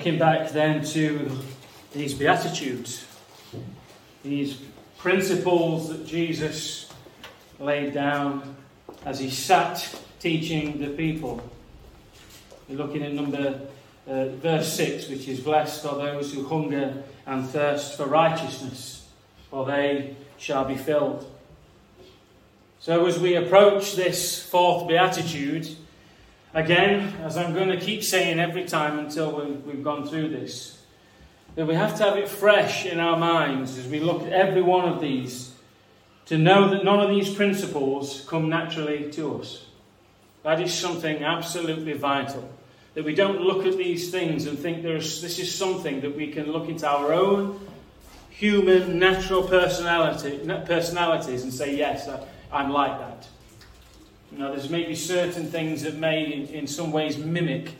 Looking back then to these Beatitudes, these principles that Jesus laid down as he sat teaching the people. We're looking at number uh, verse 6, which is Blessed are those who hunger and thirst for righteousness, for they shall be filled. So, as we approach this fourth beatitude, again, as I'm going to keep saying every time until we've, gone through this, that we have to have it fresh in our minds as we look at every one of these to know that none of these principles come naturally to us. That is something absolutely vital. That we don't look at these things and think there's, this is something that we can look into our own human, natural personality, personalities and say, yes, I'm like that. You know, there's maybe certain things that may, in, in some ways, mimic.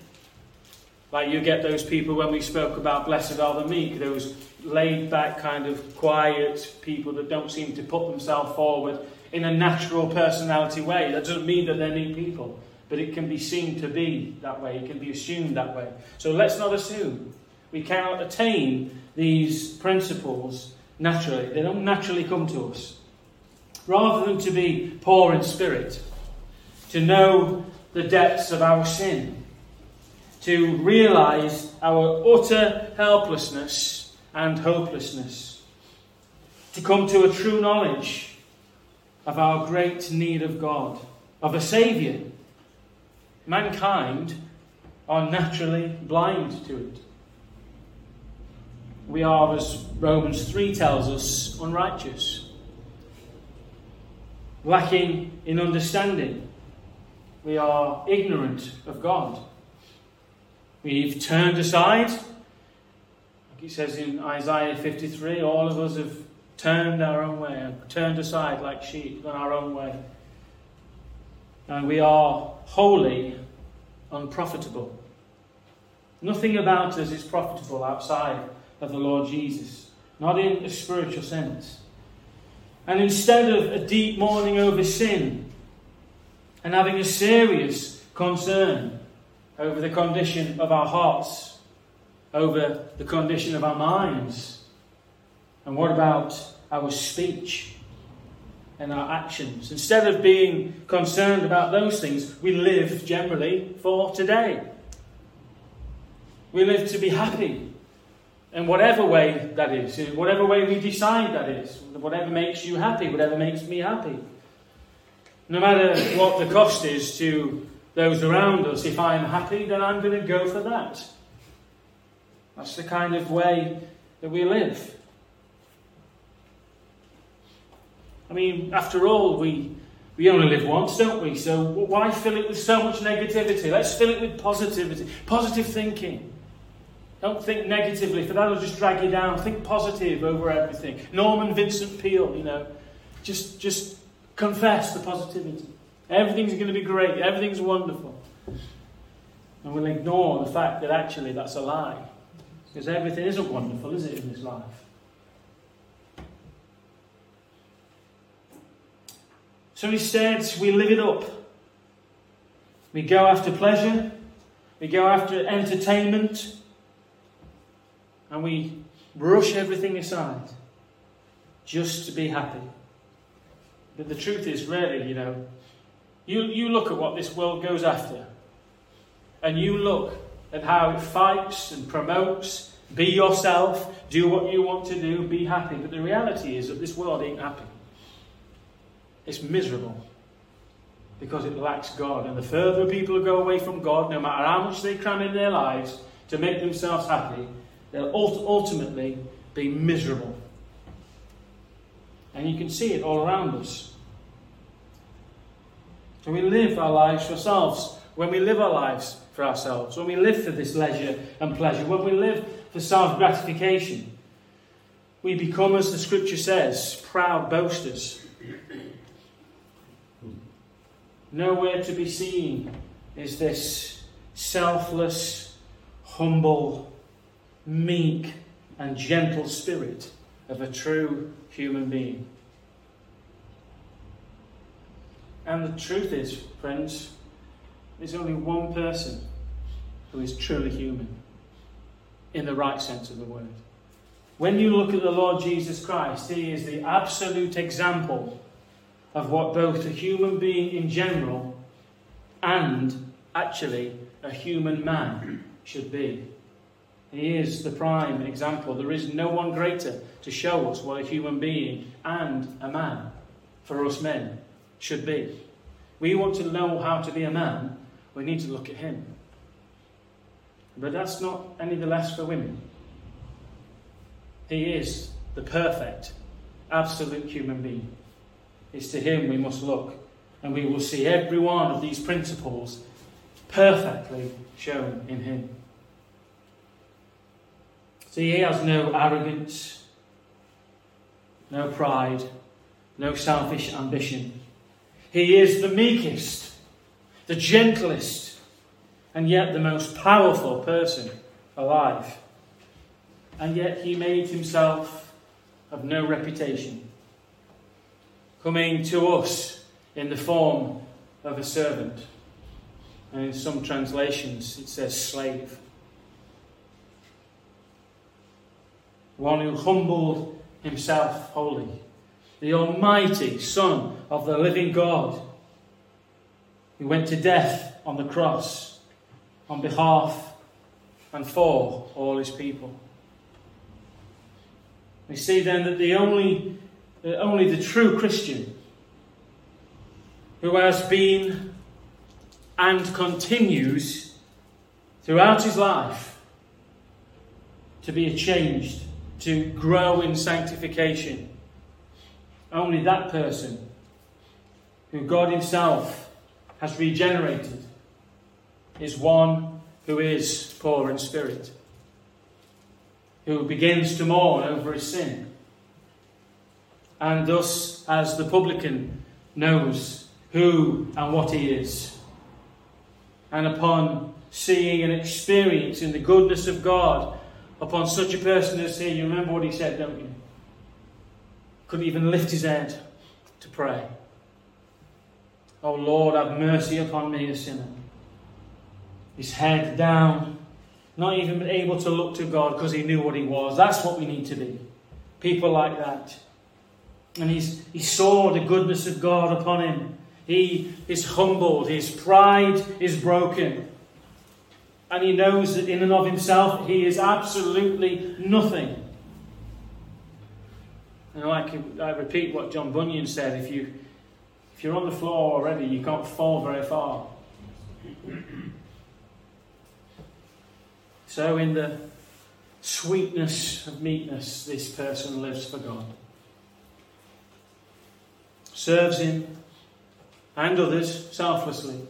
Like you get those people when we spoke about blessed are the meek, those laid back, kind of quiet people that don't seem to put themselves forward in a natural personality way. That doesn't mean that they're meek people, but it can be seen to be that way, it can be assumed that way. So let's not assume. We cannot attain these principles naturally, they don't naturally come to us. Rather than to be poor in spirit, to know the depths of our sin, to realize our utter helplessness and hopelessness, to come to a true knowledge of our great need of God, of a Saviour. Mankind are naturally blind to it. We are, as Romans 3 tells us, unrighteous, lacking in understanding. We are ignorant of God. We've turned aside. Like it says in Isaiah 53, all of us have turned our own way and turned aside like sheep, gone our own way. And we are wholly unprofitable. Nothing about us is profitable outside of the Lord Jesus, not in a spiritual sense. And instead of a deep mourning over sin and having a serious concern over the condition of our hearts, over the condition of our minds, and what about our speech and our actions? Instead of being concerned about those things, we live generally for today. We live to be happy in whatever way that is, in whatever way we decide that is, whatever makes you happy, whatever makes me happy. No matter what the cost is to those around us, if I'm happy, then I'm going to go for that. That's the kind of way that we live. I mean, after all, we, we only live once, don't we? So why fill it with so much negativity? Let's fill it with positivity, positive thinking. Don't think negatively, for that'll just drag you down. Think positive over everything. Norman Vincent Peale, you know, just just confess the positivity. Everything's going to be great. Everything's wonderful. And we'll ignore the fact that actually that's a lie. Because everything isn't wonderful, is it, in this life? So instead, we live it up. We go after pleasure, we go after entertainment, and we brush everything aside just to be happy. But the truth is, really, you know, you, you look at what this world goes after, and you look at how it fights and promotes be yourself, do what you want to do, be happy. But the reality is that this world ain't happy. It's miserable because it lacks God. And the further people go away from God, no matter how much they cram in their lives to make themselves happy, they'll ultimately be miserable. And you can see it all around us. So we live our lives for ourselves. When we live our lives for ourselves, when we live for this leisure and pleasure, when we live for self gratification, we become, as the scripture says, proud boasters. Nowhere to be seen is this selfless, humble, meek, and gentle spirit of a true human being. And the truth is, friends, there's only one person who is truly human. in the right sense of the word. When you look at the Lord Jesus Christ, he is the absolute example of what both a human being in general and actually a human man should be. He is the prime example. There is no one greater to show us what a human being and a man, for us men, should be. We want to know how to be a man, we need to look at him. But that's not any the less for women. He is the perfect, absolute human being. It's to him we must look, and we will see every one of these principles perfectly shown in him. See, he has no arrogance, no pride, no selfish ambition. He is the meekest, the gentlest, and yet the most powerful person alive. And yet he made himself of no reputation, coming to us in the form of a servant. And in some translations it says slave. One who humbled himself wholly. The Almighty Son of the living God, who went to death on the cross on behalf and for all his people. We see then that the only, only the true Christian who has been and continues throughout his life to be changed, to grow in sanctification. Only that person who God Himself has regenerated is one who is poor in spirit, who begins to mourn over his sin, and thus, as the publican knows who and what he is, and upon seeing and experiencing the goodness of God upon such a person as he, you remember what he said, don't you? Couldn't even lift his head to pray. Oh Lord, have mercy upon me, a sinner his head down, not even able to look to God because he knew what he was. That's what we need to be. People like that. And he's, he saw the goodness of God upon him. He is humbled, his pride is broken. And he knows that in and of himself he is absolutely nothing. And like I repeat what John Bunyan said if you if you're on the floor already, you can't fall very far. So, in the sweetness of meekness, this person lives for God. Serves Him and others selflessly.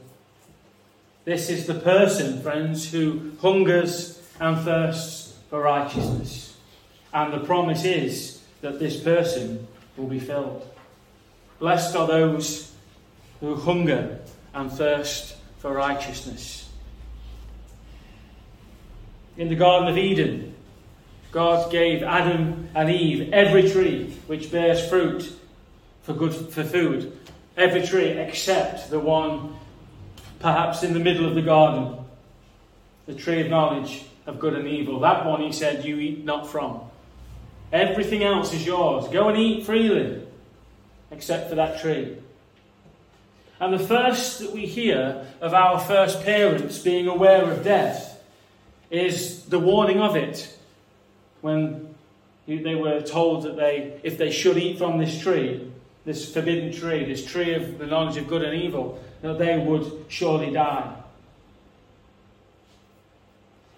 This is the person, friends, who hungers and thirsts for righteousness. And the promise is that this person will be filled. Blessed are those who hunger and thirst for righteousness in the Garden of Eden, God gave Adam and Eve every tree which bears fruit for good for food, every tree except the one perhaps in the middle of the garden, the tree of knowledge of good and evil. That one he said, You eat not from. Everything else is yours. Go and eat freely, except for that tree. And the first that we hear of our first parents being aware of death is the warning of it. When they were told that they, if they should eat from this tree, this forbidden tree, this tree of the knowledge of good and evil, that they would surely die.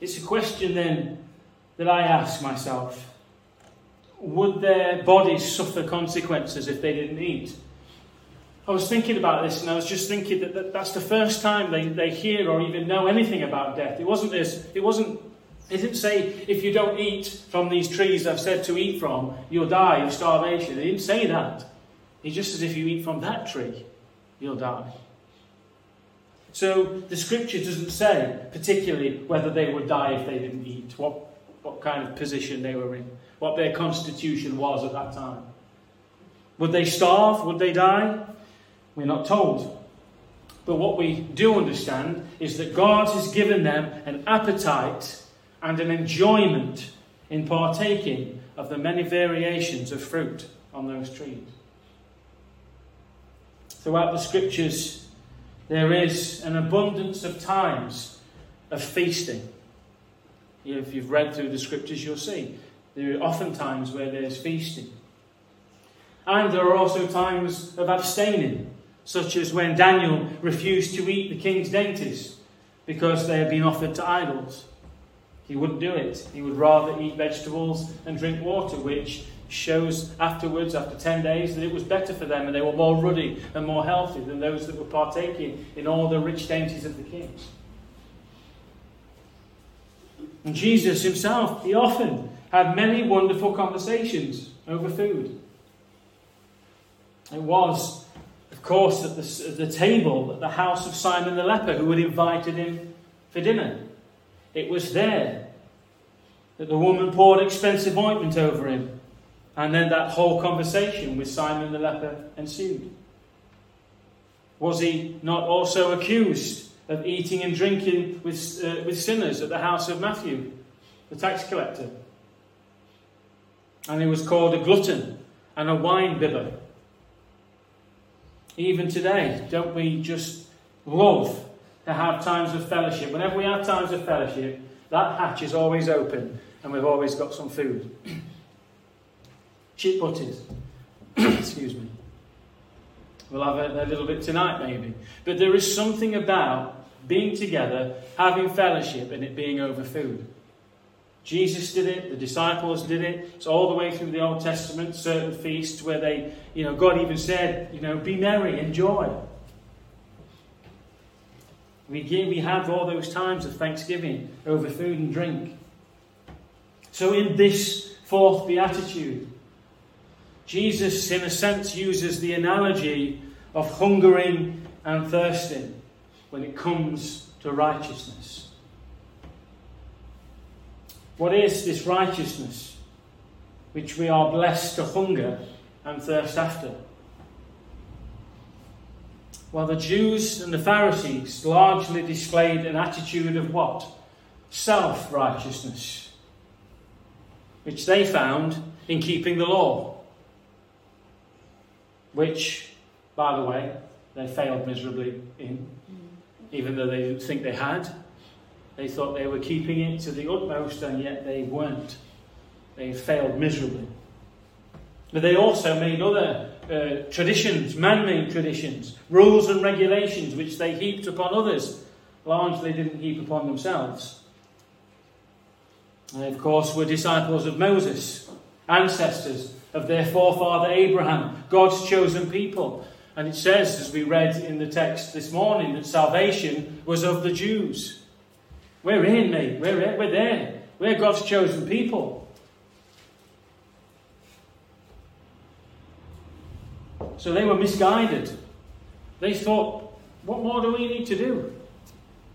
It's a question then that I ask myself would their bodies suffer consequences if they didn't eat? I was thinking about this and I was just thinking that, that that's the first time they, they hear or even know anything about death. It wasn't this, it wasn't, it didn't say if you don't eat from these trees I've said to eat from, you'll die of starvation. It didn't say that. It's just as if you eat from that tree, you'll die. So the scripture doesn't say particularly whether they would die if they didn't eat, what, what kind of position they were in, what their constitution was at that time. Would they starve? Would they die? We're not told. But what we do understand is that God has given them an appetite and an enjoyment in partaking of the many variations of fruit on those trees. Throughout the scriptures, there is an abundance of times of feasting. If you've read through the scriptures, you'll see there are often times where there's feasting. And there are also times of abstaining, such as when Daniel refused to eat the king's dainties because they had been offered to idols. He wouldn't do it. He would rather eat vegetables and drink water, which shows afterwards, after 10 days, that it was better for them and they were more ruddy and more healthy than those that were partaking in all the rich dainties of the kings. And Jesus himself, he often had many wonderful conversations over food. It was, of course, at the, at the table at the house of Simon the leper who had invited him for dinner. It was there that the woman poured expensive ointment over him, and then that whole conversation with Simon the leper ensued. Was he not also accused of eating and drinking with, uh, with sinners at the house of Matthew, the tax collector? And he was called a glutton and a wine bibber. Even today, don't we just love to have times of fellowship? Whenever we have times of fellowship, that hatch is always open and we've always got some food. Chip butties. Excuse me. We'll have a, a little bit tonight, maybe. But there is something about being together, having fellowship, and it being over food. Jesus did it, the disciples did it. It's all the way through the Old Testament, certain feasts where they, you know, God even said, you know, be merry, enjoy. We, give, we have all those times of thanksgiving over food and drink. So, in this fourth beatitude, Jesus, in a sense, uses the analogy of hungering and thirsting when it comes to righteousness. What is this righteousness which we are blessed to hunger and thirst after? Well, the Jews and the Pharisees largely displayed an attitude of what? Self righteousness, which they found in keeping the law, which, by the way, they failed miserably in, even though they didn't think they had. They thought they were keeping it to the utmost, and yet they weren't. They failed miserably. But they also made other uh, traditions, man made traditions, rules and regulations, which they heaped upon others, largely didn't heap upon themselves. They, of course, were disciples of Moses, ancestors of their forefather Abraham, God's chosen people. And it says, as we read in the text this morning, that salvation was of the Jews. We're in, mate. We're, in. we're there. We're God's chosen people. So they were misguided. They thought, what more do we need to do?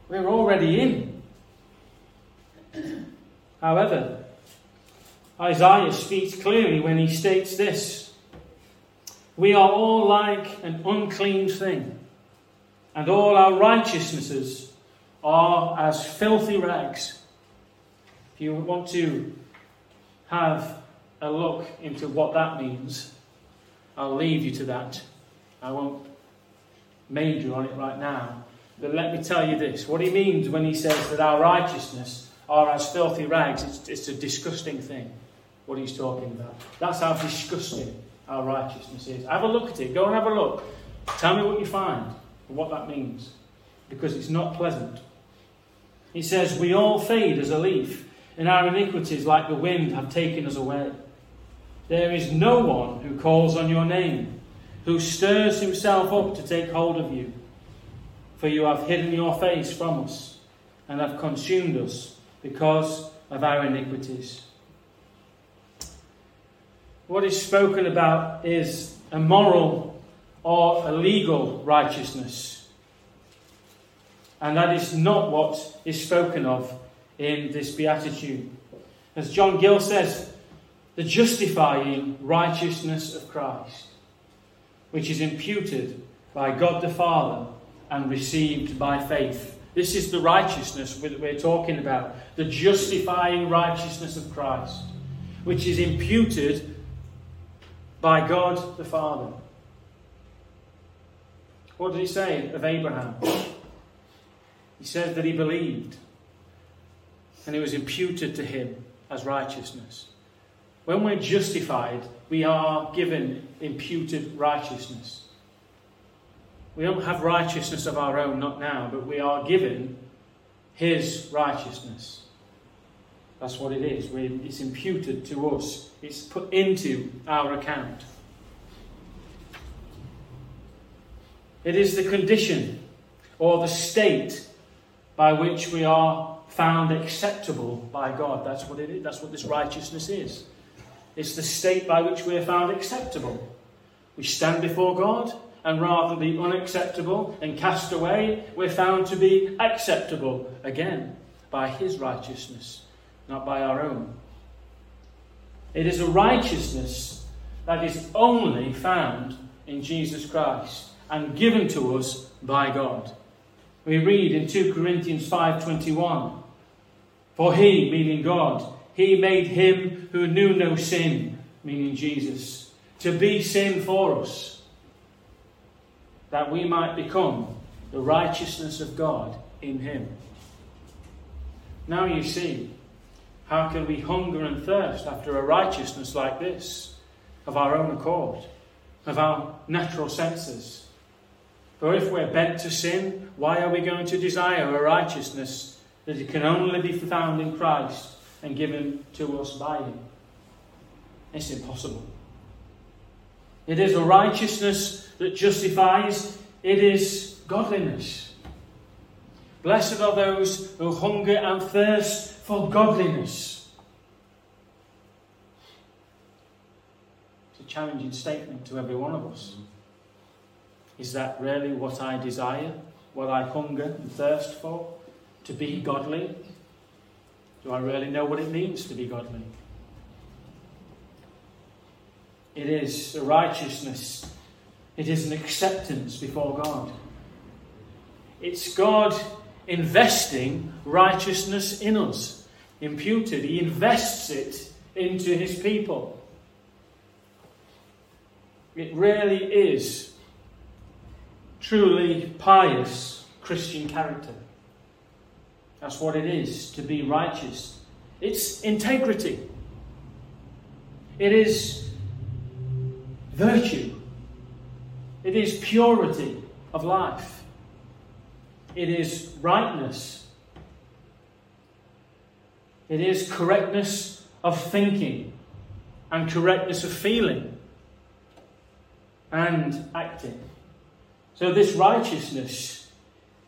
We're already in. However, Isaiah speaks clearly when he states this We are all like an unclean thing, and all our righteousnesses are as filthy rags. If you want to have a look into what that means, I'll leave you to that. I won't major on it right now. But let me tell you this what he means when he says that our righteousness are as filthy rags, it's, it's a disgusting thing, what he's talking about. That's how disgusting our righteousness is. Have a look at it. Go and have a look. Tell me what you find and what that means. Because it's not pleasant. He says, We all fade as a leaf, and our iniquities, like the wind, have taken us away. There is no one who calls on your name, who stirs himself up to take hold of you. For you have hidden your face from us, and have consumed us because of our iniquities. What is spoken about is a moral or a legal righteousness and that is not what is spoken of in this beatitude. As John Gill says, the justifying righteousness of Christ, which is imputed by God the Father and received by faith This is the righteousness that we're talking about, the justifying righteousness of Christ, which is imputed by God the Father. What did he say of Abraham? He said that he believed, and it was imputed to him as righteousness. When we're justified, we are given imputed righteousness. We don't have righteousness of our own, not now, but we are given His righteousness. That's what it is. it's imputed to us, it's put into our account. It is the condition or the state by which we are found acceptable by God. That's what it is. That's what this righteousness is. It's the state by which we are found acceptable. We stand before God and rather than be unacceptable and cast away, we're found to be acceptable again by His righteousness, not by our own. It is a righteousness that is only found in Jesus Christ and given to us by God. We read in 2 Corinthians 5:21, "For he, meaning God, he made him who knew no sin, meaning Jesus, to be sin for us." that we might become the righteousness of God in him. Now you see, how can we hunger and thirst after a righteousness like this of our own accord, of our natural senses? For if we're bent to sin, why are we going to desire a righteousness that can only be found in Christ and given to us by Him? It's impossible. It is a righteousness that justifies, it is godliness. Blessed are those who hunger and thirst for godliness. It's a challenging statement to every one of us. Is that really what I desire? What I hunger and thirst for? To be godly? Do I really know what it means to be godly? It is a righteousness. It is an acceptance before God. It's God investing righteousness in us, imputed. He invests it into his people. It really is truly pious Christian character. That's what it is to be righteous. It's integrity. It is virtue. It is purity of life. It is rightness. It is correctness of thinking and correctness of feeling and acting. So, this righteousness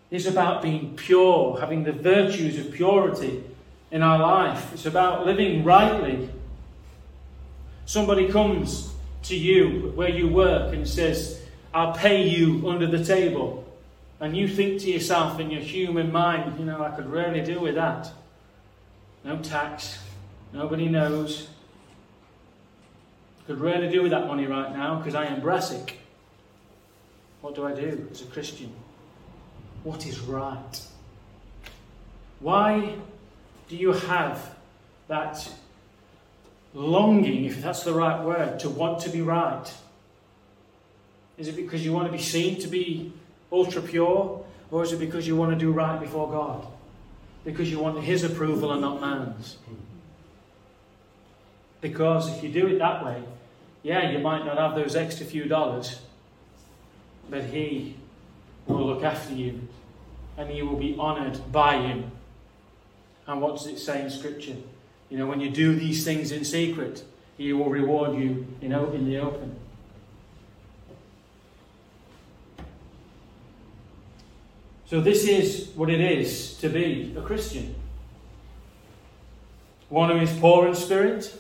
is about being pure, having the virtues of purity in our life. It's about living rightly. Somebody comes to you where you work and says, I'll pay you under the table. And you think to yourself in your human mind, you know, I could really do with that. No tax, nobody knows. Could really do with that money right now because I am brassic. What do I do as a Christian? What is right? Why do you have that longing, if that's the right word, to want to be right? Is it because you want to be seen to be ultra pure? Or is it because you want to do right before God? Because you want His approval and not man's? Because if you do it that way, yeah, you might not have those extra few dollars, but He will look after you and you will be honoured by Him. And what does it say in Scripture? You know, when you do these things in secret, He will reward you in, in the open. So, this is what it is to be a Christian one who is poor in spirit,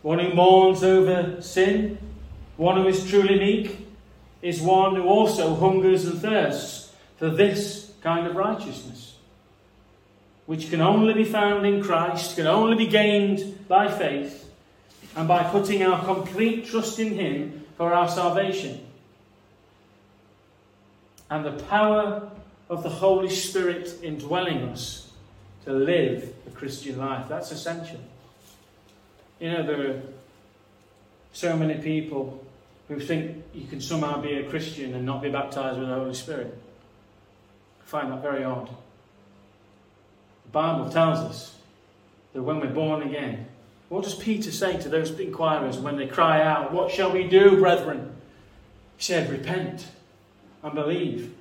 one who mourns over sin, one who is truly meek, is one who also hungers and thirsts for this kind of righteousness which can only be found in Christ, can only be gained by faith, and by putting our complete trust in Him for our salvation. And the power of the Holy Spirit indwelling us to live a Christian life. That's essential. You know, there are so many people who think you can somehow be a Christian and not be baptized with the Holy Spirit. I find that very odd. The Bible tells us that when we're born again, what does Peter say to those inquirers when they cry out, What shall we do, brethren? He said, Repent and believe,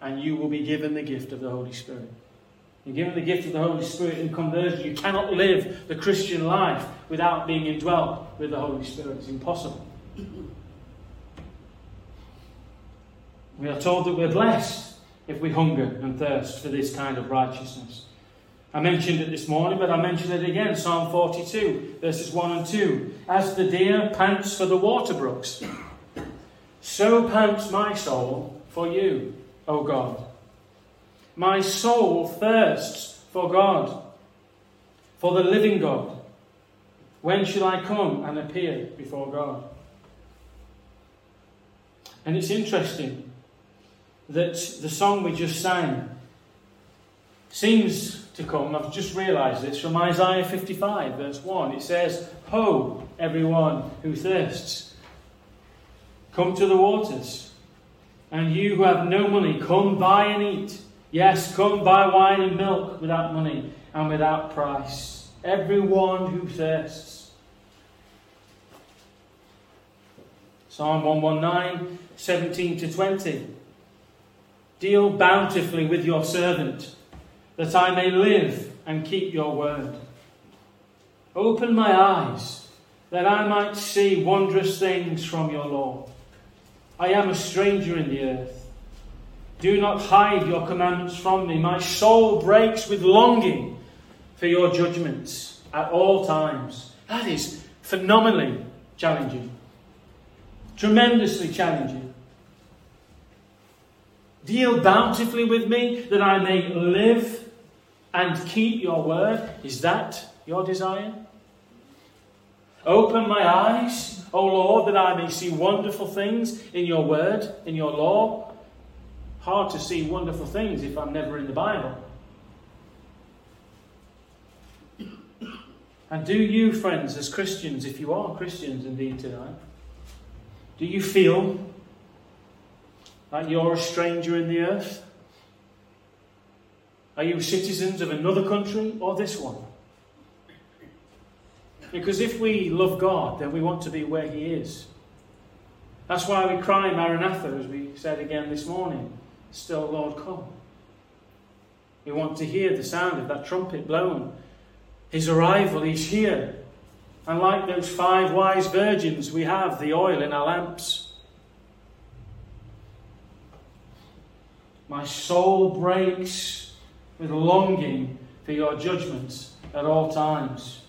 and you will be given the gift of the Holy Spirit. You're given the gift of the Holy Spirit in conversion. You cannot live the Christian life without being indwelt with the Holy Spirit. It's impossible. We are told that we're blessed if we hunger and thirst for this kind of righteousness. I mentioned it this morning, but I mention it again. Psalm 42, verses 1 and 2. As the deer pants for the water brooks, so pants my soul for you, O God. My soul thirsts for God, for the living God. When shall I come and appear before God? And it's interesting that the song we just sang seems to come, I've just realised this, from Isaiah 55, verse 1. It says, Ho, everyone who thirsts, come to the waters. And you who have no money, come buy and eat. Yes, come buy wine and milk without money and without price. Everyone who thirsts. Psalm 119, 17 to 20. Deal bountifully with your servant that I may live and keep your word. Open my eyes, that I might see wondrous things from your law. I am a stranger in the earth. Do not hide your commandments from me. My soul breaks with longing for your judgments at all times. That is phenomenally challenging, tremendously challenging. Deal bountifully with me that I may live and keep your word. Is that your desire? Open my eyes, O Lord, that I may see wonderful things in your word, in your law. Hard to see wonderful things if I'm never in the Bible. And do you, friends, as Christians, if you are Christians indeed tonight, do you feel like you're a stranger in the earth? Are you citizens of another country or this one? Because if we love God, then we want to be where He is. That's why we cry Maranatha, as we said again this morning. Still, Lord, come. We want to hear the sound of that trumpet blown. His arrival, He's here. And like those five wise virgins, we have the oil in our lamps. My soul breaks with longing for your judgments at all times.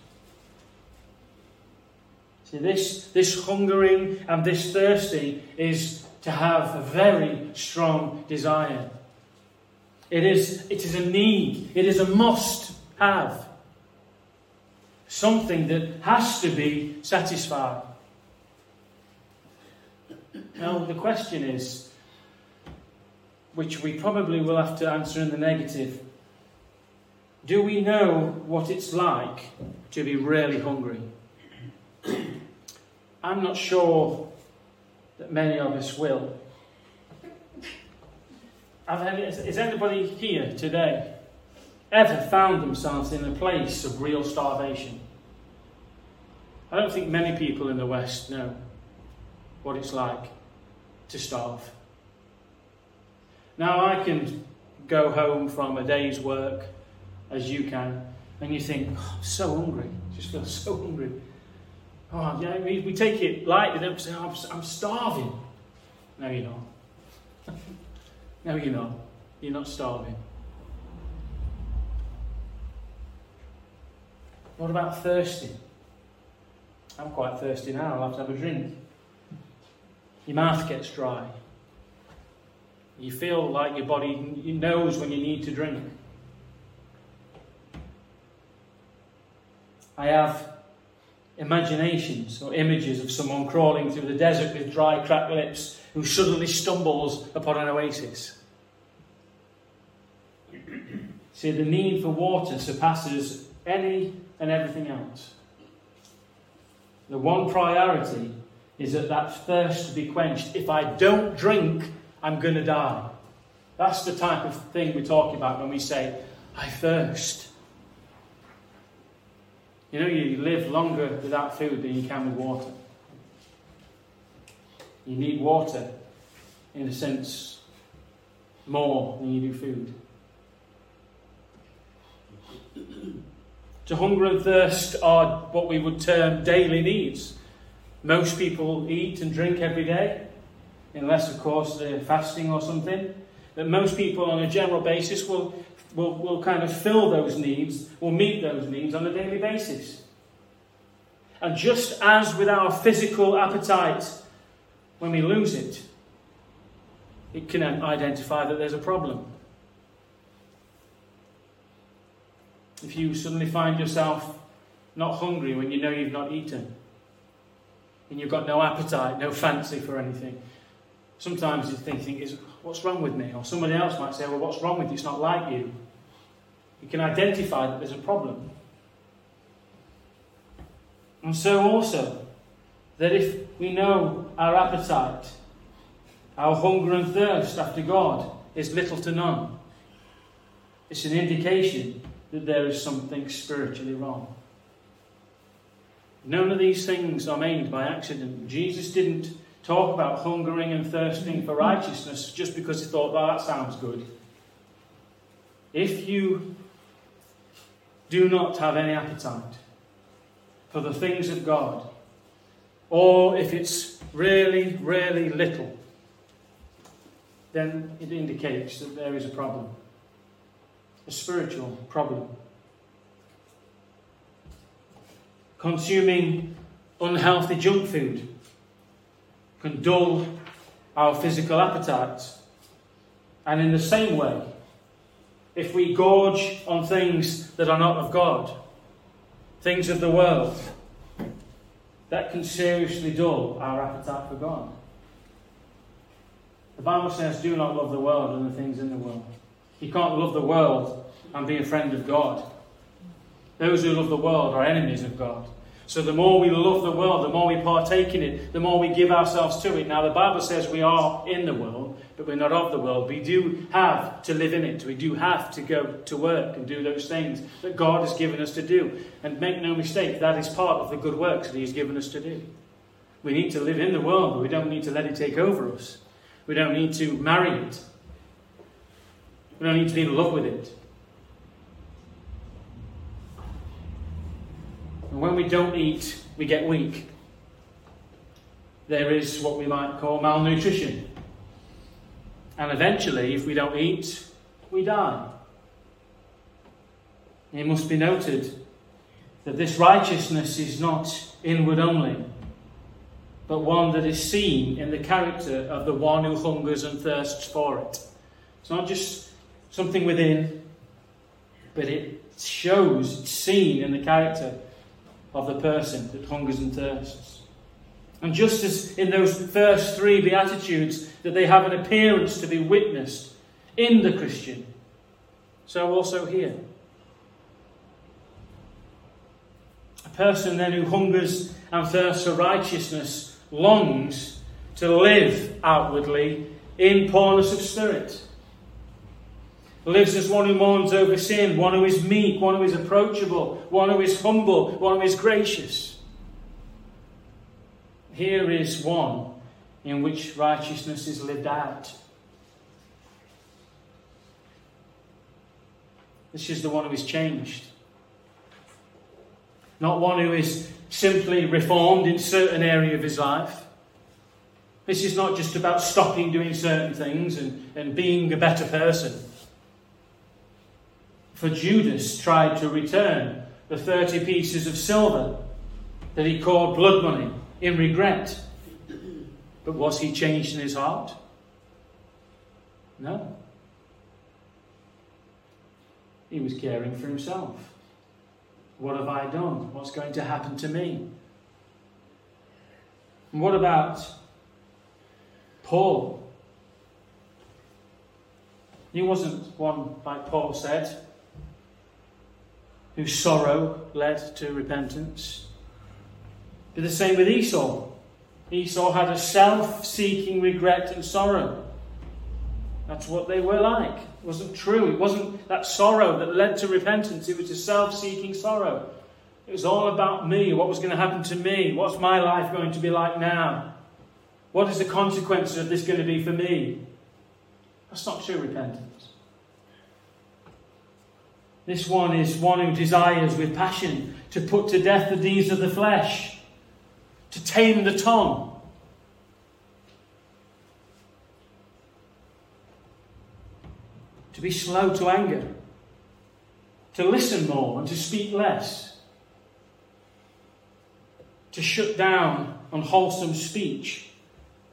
See, this, this hungering and this thirsty is to have a very strong desire. It is, it is a need, it is a must have. Something that has to be satisfied. Now, the question is which we probably will have to answer in the negative. Do we know what it's like to be really hungry? I'm not sure that many of us will. Has anybody here today ever found themselves in a place of real starvation? I don't think many people in the West know what it's like to starve. Now, I can go home from a day's work, as you can, and you think, oh, I'm so hungry. just feel so hungry. Oh, yeah, we, we take it lightly, don't say, oh, I'm, I'm starving. No, you're not. no, you're not. You're not starving. What about thirsty? I'm quite thirsty now. I'll have to have a drink. Your mouth gets dry. You feel like your body knows when you need to drink. I have imaginations or images of someone crawling through the desert with dry, cracked lips who suddenly stumbles upon an oasis. See, the need for water surpasses any and everything else. The one priority is that that thirst be quenched. If I don't drink, I'm going to die. That's the type of thing we're talking about when we say, I thirst. You know, you live longer without food than you can with water. You need water, in a sense, more than you do food. To hunger and thirst are what we would term daily needs. Most people eat and drink every day, unless, of course, they're fasting or something. But most people, on a general basis, will, will, will kind of fill those needs, will meet those needs on a daily basis. And just as with our physical appetite, when we lose it, it can identify that there's a problem. If you suddenly find yourself not hungry when you know you've not eaten, and you've got no appetite, no fancy for anything, sometimes you're thinking, is what's wrong with me? Or somebody else might say, well, what's wrong with you? It's not like you. You can identify that there's a problem. And so also, that if we know our appetite, our hunger and thirst after God is little to none, it's an indication that there is something spiritually wrong. None of these things are made by accident. Jesus didn't talk about hungering and thirsting for righteousness just because he thought, well, that sounds good. If you do not have any appetite for the things of God, or if it's really, really little, then it indicates that there is a problem a spiritual problem. Consuming unhealthy junk food can dull our physical appetites. And in the same way, if we gorge on things that are not of God, things of the world, that can seriously dull our appetite for God. The Bible says, Do not love the world and the things in the world. You can't love the world and be a friend of God. Those who love the world are enemies of God. So the more we love the world, the more we partake in it, the more we give ourselves to it. Now, the Bible says we are in the world, but we're not of the world. We do have to live in it. We do have to go to work and do those things that God has given us to do. And make no mistake, that is part of the good works that He has given us to do. We need to live in the world, but we don't need to let it take over us. We don't need to marry it. We don't need to be in love with it. And when we don't eat, we get weak. There is what we might call malnutrition. And eventually, if we don't eat, we die. It must be noted that this righteousness is not inward only, but one that is seen in the character of the one who hungers and thirsts for it. It's not just something within, but it shows, it's seen in the character of the person that hungers and thirsts. And just as in those first three Beatitudes, that they have an appearance to be witnessed in the Christian, so also here. A person then who hungers and thirsts for righteousness longs to live outwardly in poorness of spirit lives as one who mourns over sin, one who is meek, one who is approachable, one who is humble, one who is gracious. Here is one in which righteousness is lived out. This is the one who is changed. Not one who is simply reformed in certain area of his life. This is not just about stopping doing certain things and, and being a better person. For Judas tried to return the 30 pieces of silver that he called blood money in regret. But was he changed in his heart? No. He was caring for himself. What have I done? What's going to happen to me? And what about Paul? He wasn't one, like Paul said, whose sorrow led to repentance. But the same with Esau. Esau had a self seeking regret and sorrow. That's what they were like. It wasn't true. It wasn't that sorrow that led to repentance. It was a self seeking sorrow. It was all about me. What was going to happen to me? What's my life going to be like now? What is the consequences of this going to be for me? That's not true repentance. This one is one who desires with passion to put to death the deeds of the flesh, to tame the tongue. To be slow to anger, to listen more and to speak less, to shut down unwholesome speech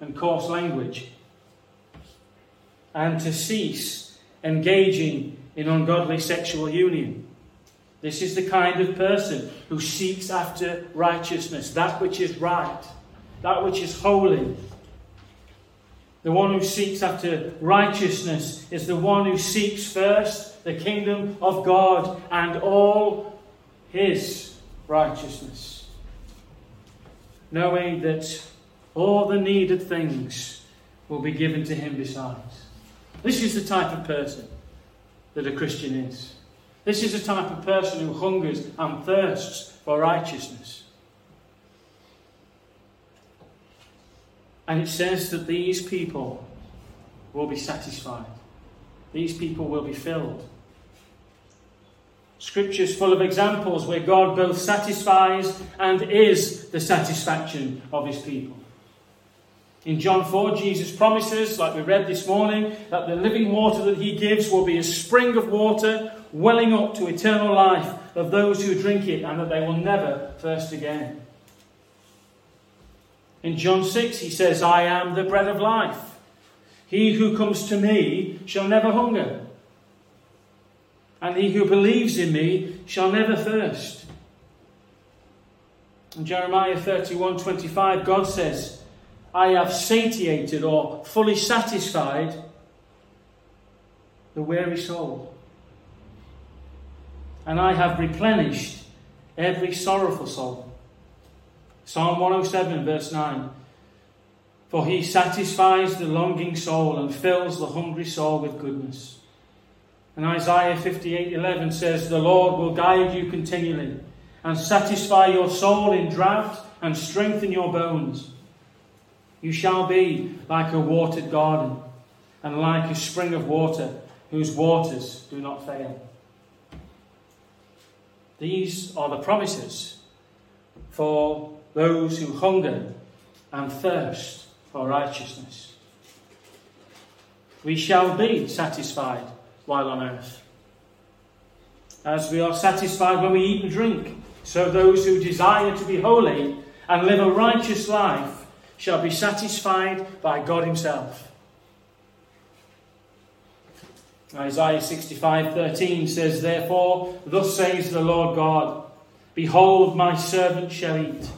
and coarse language, and to cease engaging in ungodly sexual union. This is the kind of person who seeks after righteousness, that which is right, that which is holy. The one who seeks after righteousness is the one who seeks first the kingdom of God and all his righteousness, knowing that all the needed things will be given to him besides. This is the type of person that a Christian is. This is the type of person who hungers and thirsts for righteousness. And it says that these people will be satisfied. These people will be filled. Scripture is full of examples where God both satisfies and is the satisfaction of his people. In John 4, Jesus promises, like we read this morning, that the living water that he gives will be a spring of water welling up to eternal life of those who drink it, and that they will never thirst again. In John 6, he says, I am the bread of life. He who comes to me shall never hunger, and he who believes in me shall never thirst. In Jeremiah 31 25, God says, I have satiated or fully satisfied the weary soul. And I have replenished every sorrowful soul. Psalm 107, verse 9. For he satisfies the longing soul and fills the hungry soul with goodness. And Isaiah 58 11 says, The Lord will guide you continually and satisfy your soul in drought and strengthen your bones. You shall be like a watered garden and like a spring of water whose waters do not fail. These are the promises for those who hunger and thirst for righteousness. We shall be satisfied while on earth. As we are satisfied when we eat and drink, so those who desire to be holy and live a righteous life shall be satisfied by God Himself. Isaiah 65:13 says, Therefore, thus says the Lord God, Behold, my servant shall eat,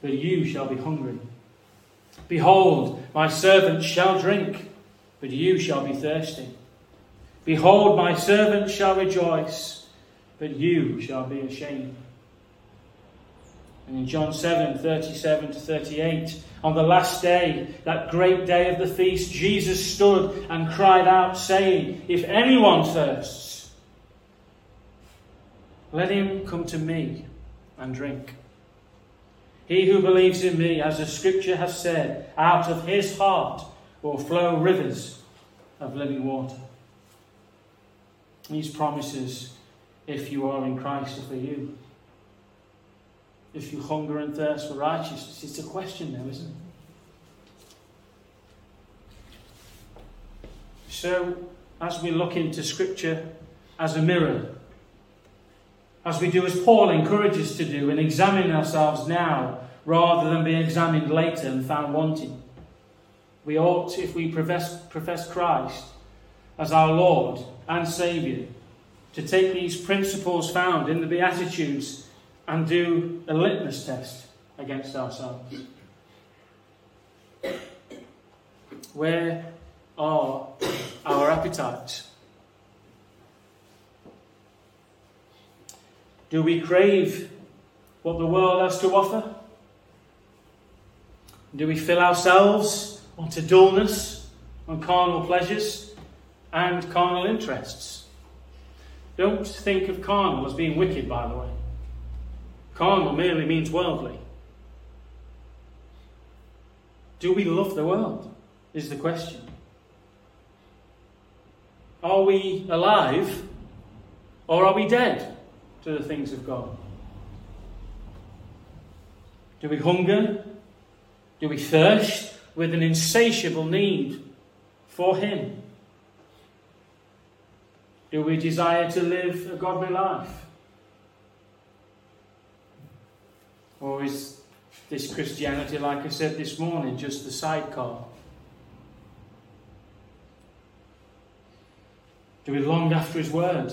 but you shall be hungry. Behold, my servant shall drink, but you shall be thirsty. Behold, my servant shall rejoice, but you shall be ashamed. And in John 7 37 to 38, on the last day, that great day of the feast, Jesus stood and cried out, saying, If anyone thirsts, let him come to me and drink. He who believes in me, as the scripture has said, out of his heart will flow rivers of living water. These promises, if you are in Christ, are for you if you hunger and thirst for righteousness? It's a question now, isn't it? So, as we look into Scripture as a mirror, as we do as Paul encourages to do, and examine ourselves now rather than be examined later and found wanting, we ought, if we profess, profess Christ as our Lord and Saviour, to take these principles found in the Beatitudes and do a litmus test against ourselves. Where are our appetites? Do we crave what the world has to offer? Do we fill ourselves onto dullness, on carnal pleasures, and carnal interests? Don't think of carnal as being wicked, by the way. Carnal merely means worldly. Do we love the world? Is the question. Are we alive or are we dead to the things of God? Do we hunger? Do we thirst with an insatiable need for Him? Do we desire to live a godly life? Or is this Christianity, like I said this morning, just the sidecar? Do we long after His Word?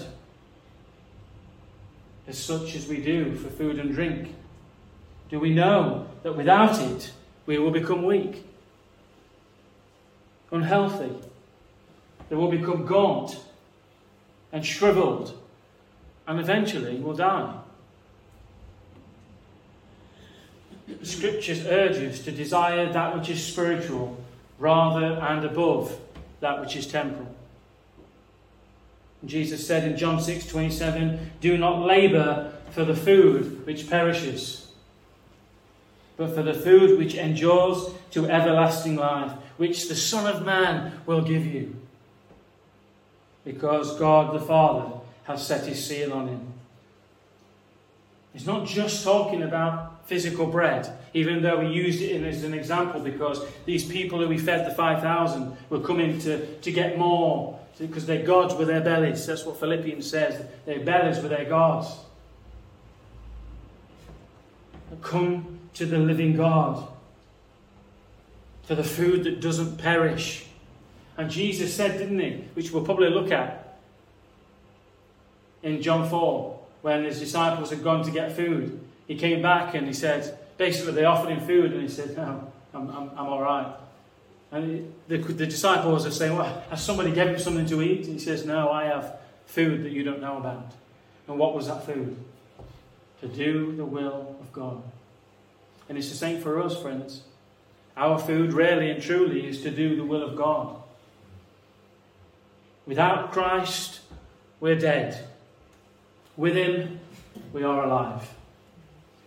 As such as we do for food and drink? Do we know that without it we will become weak, unhealthy, that we will become gaunt and shriveled, and eventually will die? The scriptures urge us to desire that which is spiritual rather and above that which is temporal. Jesus said in John 6 27, Do not labour for the food which perishes, but for the food which endures to everlasting life, which the Son of Man will give you. Because God the Father has set his seal on him. He's not just talking about physical bread, even though we used it as an example because these people who we fed the 5,000 were coming to, to get more because their gods were their bellies. That's what Philippians says. Their bellies were their gods. Come to the living God for the food that doesn't perish. And Jesus said, didn't he, which we'll probably look at in John 4, when his disciples had gone to get food. He came back and he said, basically, they offered him food, and he said, No, I'm, I'm, I'm all right. And the, the disciples are saying, Well, has somebody given him something to eat? And he says, No, I have food that you don't know about. And what was that food? To do the will of God. And it's the same for us, friends. Our food, really and truly, is to do the will of God. Without Christ, we're dead. With Him, we are alive.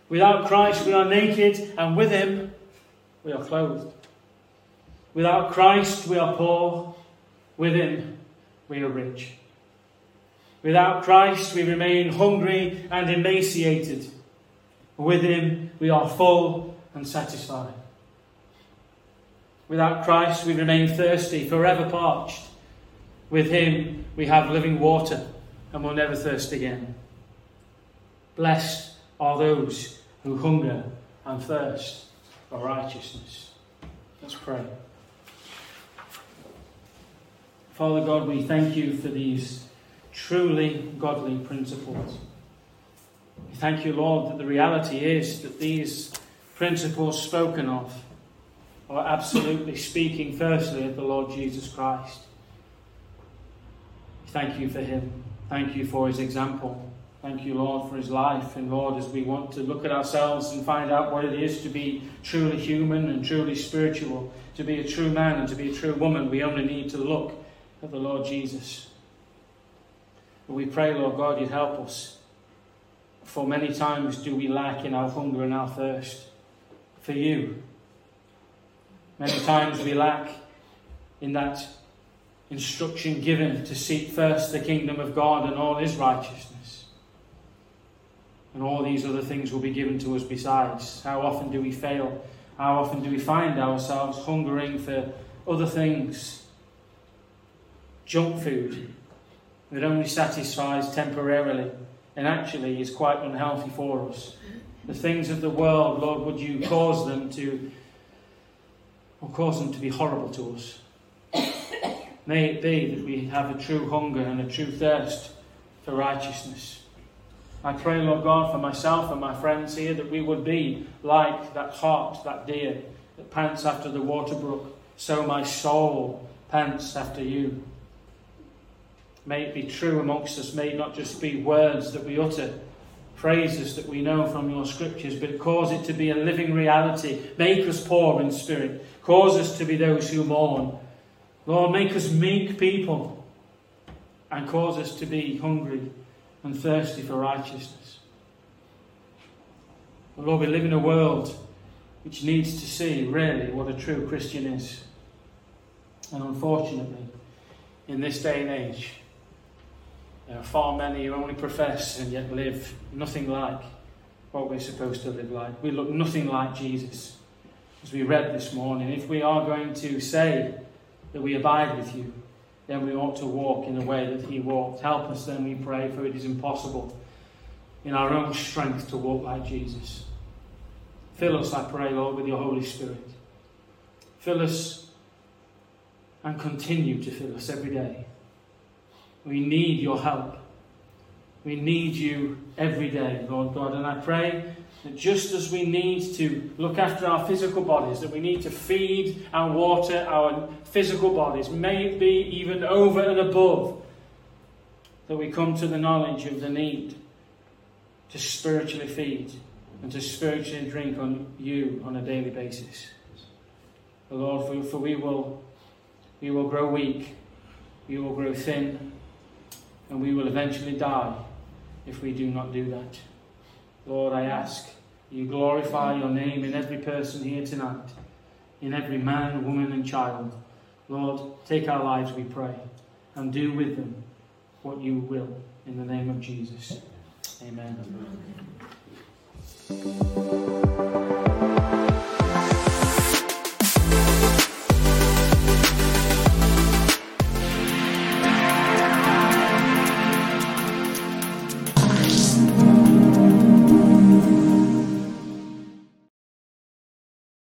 Without Christ, we are naked, and with Him, we are clothed. Without Christ, we are poor. With Him, we are rich. Without Christ, we remain hungry and emaciated. With Him, we are full and satisfied. Without Christ, we remain thirsty, forever parched. With Him, we have living water and will never thirst again. Blessed are those who hunger and thirst for righteousness. Let's pray. Father God, we thank you for these truly godly principles. We thank you, Lord, that the reality is that these principles spoken of are absolutely speaking firstly of the Lord Jesus Christ. Thank you for him. Thank you for his example. Thank you, Lord, for his life. And Lord, as we want to look at ourselves and find out what it is to be truly human and truly spiritual, to be a true man and to be a true woman, we only need to look at the Lord Jesus. But we pray, Lord God, you'd help us. For many times do we lack in our hunger and our thirst for you. Many times we lack in that instruction given to seek first the kingdom of God and all his righteousness. And all these other things will be given to us besides. How often do we fail? How often do we find ourselves hungering for other things junk food that only satisfies temporarily and actually is quite unhealthy for us. The things of the world, Lord, would you cause them to, or cause them to be horrible to us? May it be that we have a true hunger and a true thirst for righteousness. I pray, Lord God, for myself and my friends here that we would be like that hart, that deer that pants after the water brook, so my soul pants after you. May it be true amongst us. May it not just be words that we utter, phrases that we know from your scriptures, but cause it to be a living reality. Make us poor in spirit. Cause us to be those who mourn. Lord, make us meek people and cause us to be hungry and thirsty for righteousness. But Lord, we live in a world which needs to see really what a true Christian is. And unfortunately, in this day and age, there are far many who only profess and yet live nothing like what we're supposed to live like. We look nothing like Jesus. As we read this morning, if we are going to say that we abide with you, then we ought to walk in the way that he walked. Help us then, we pray, for it is impossible in our own strength to walk like Jesus. Fill us, I pray, Lord, with your Holy Spirit. Fill us and continue to fill us every day. We need your help. We need you every day, Lord God. And I pray that just as we need to look after our physical bodies, that we need to feed and water our physical bodies, may it be even over and above that we come to the knowledge of the need to spiritually feed and to spiritually drink on you on a daily basis. The Lord, for, for we will we will grow weak, we will grow thin, and we will eventually die if we do not do that. Lord, I ask you glorify your name in every person here tonight, in every man, woman, and child. Lord, take our lives, we pray, and do with them what you will. In the name of Jesus. Amen. Amen.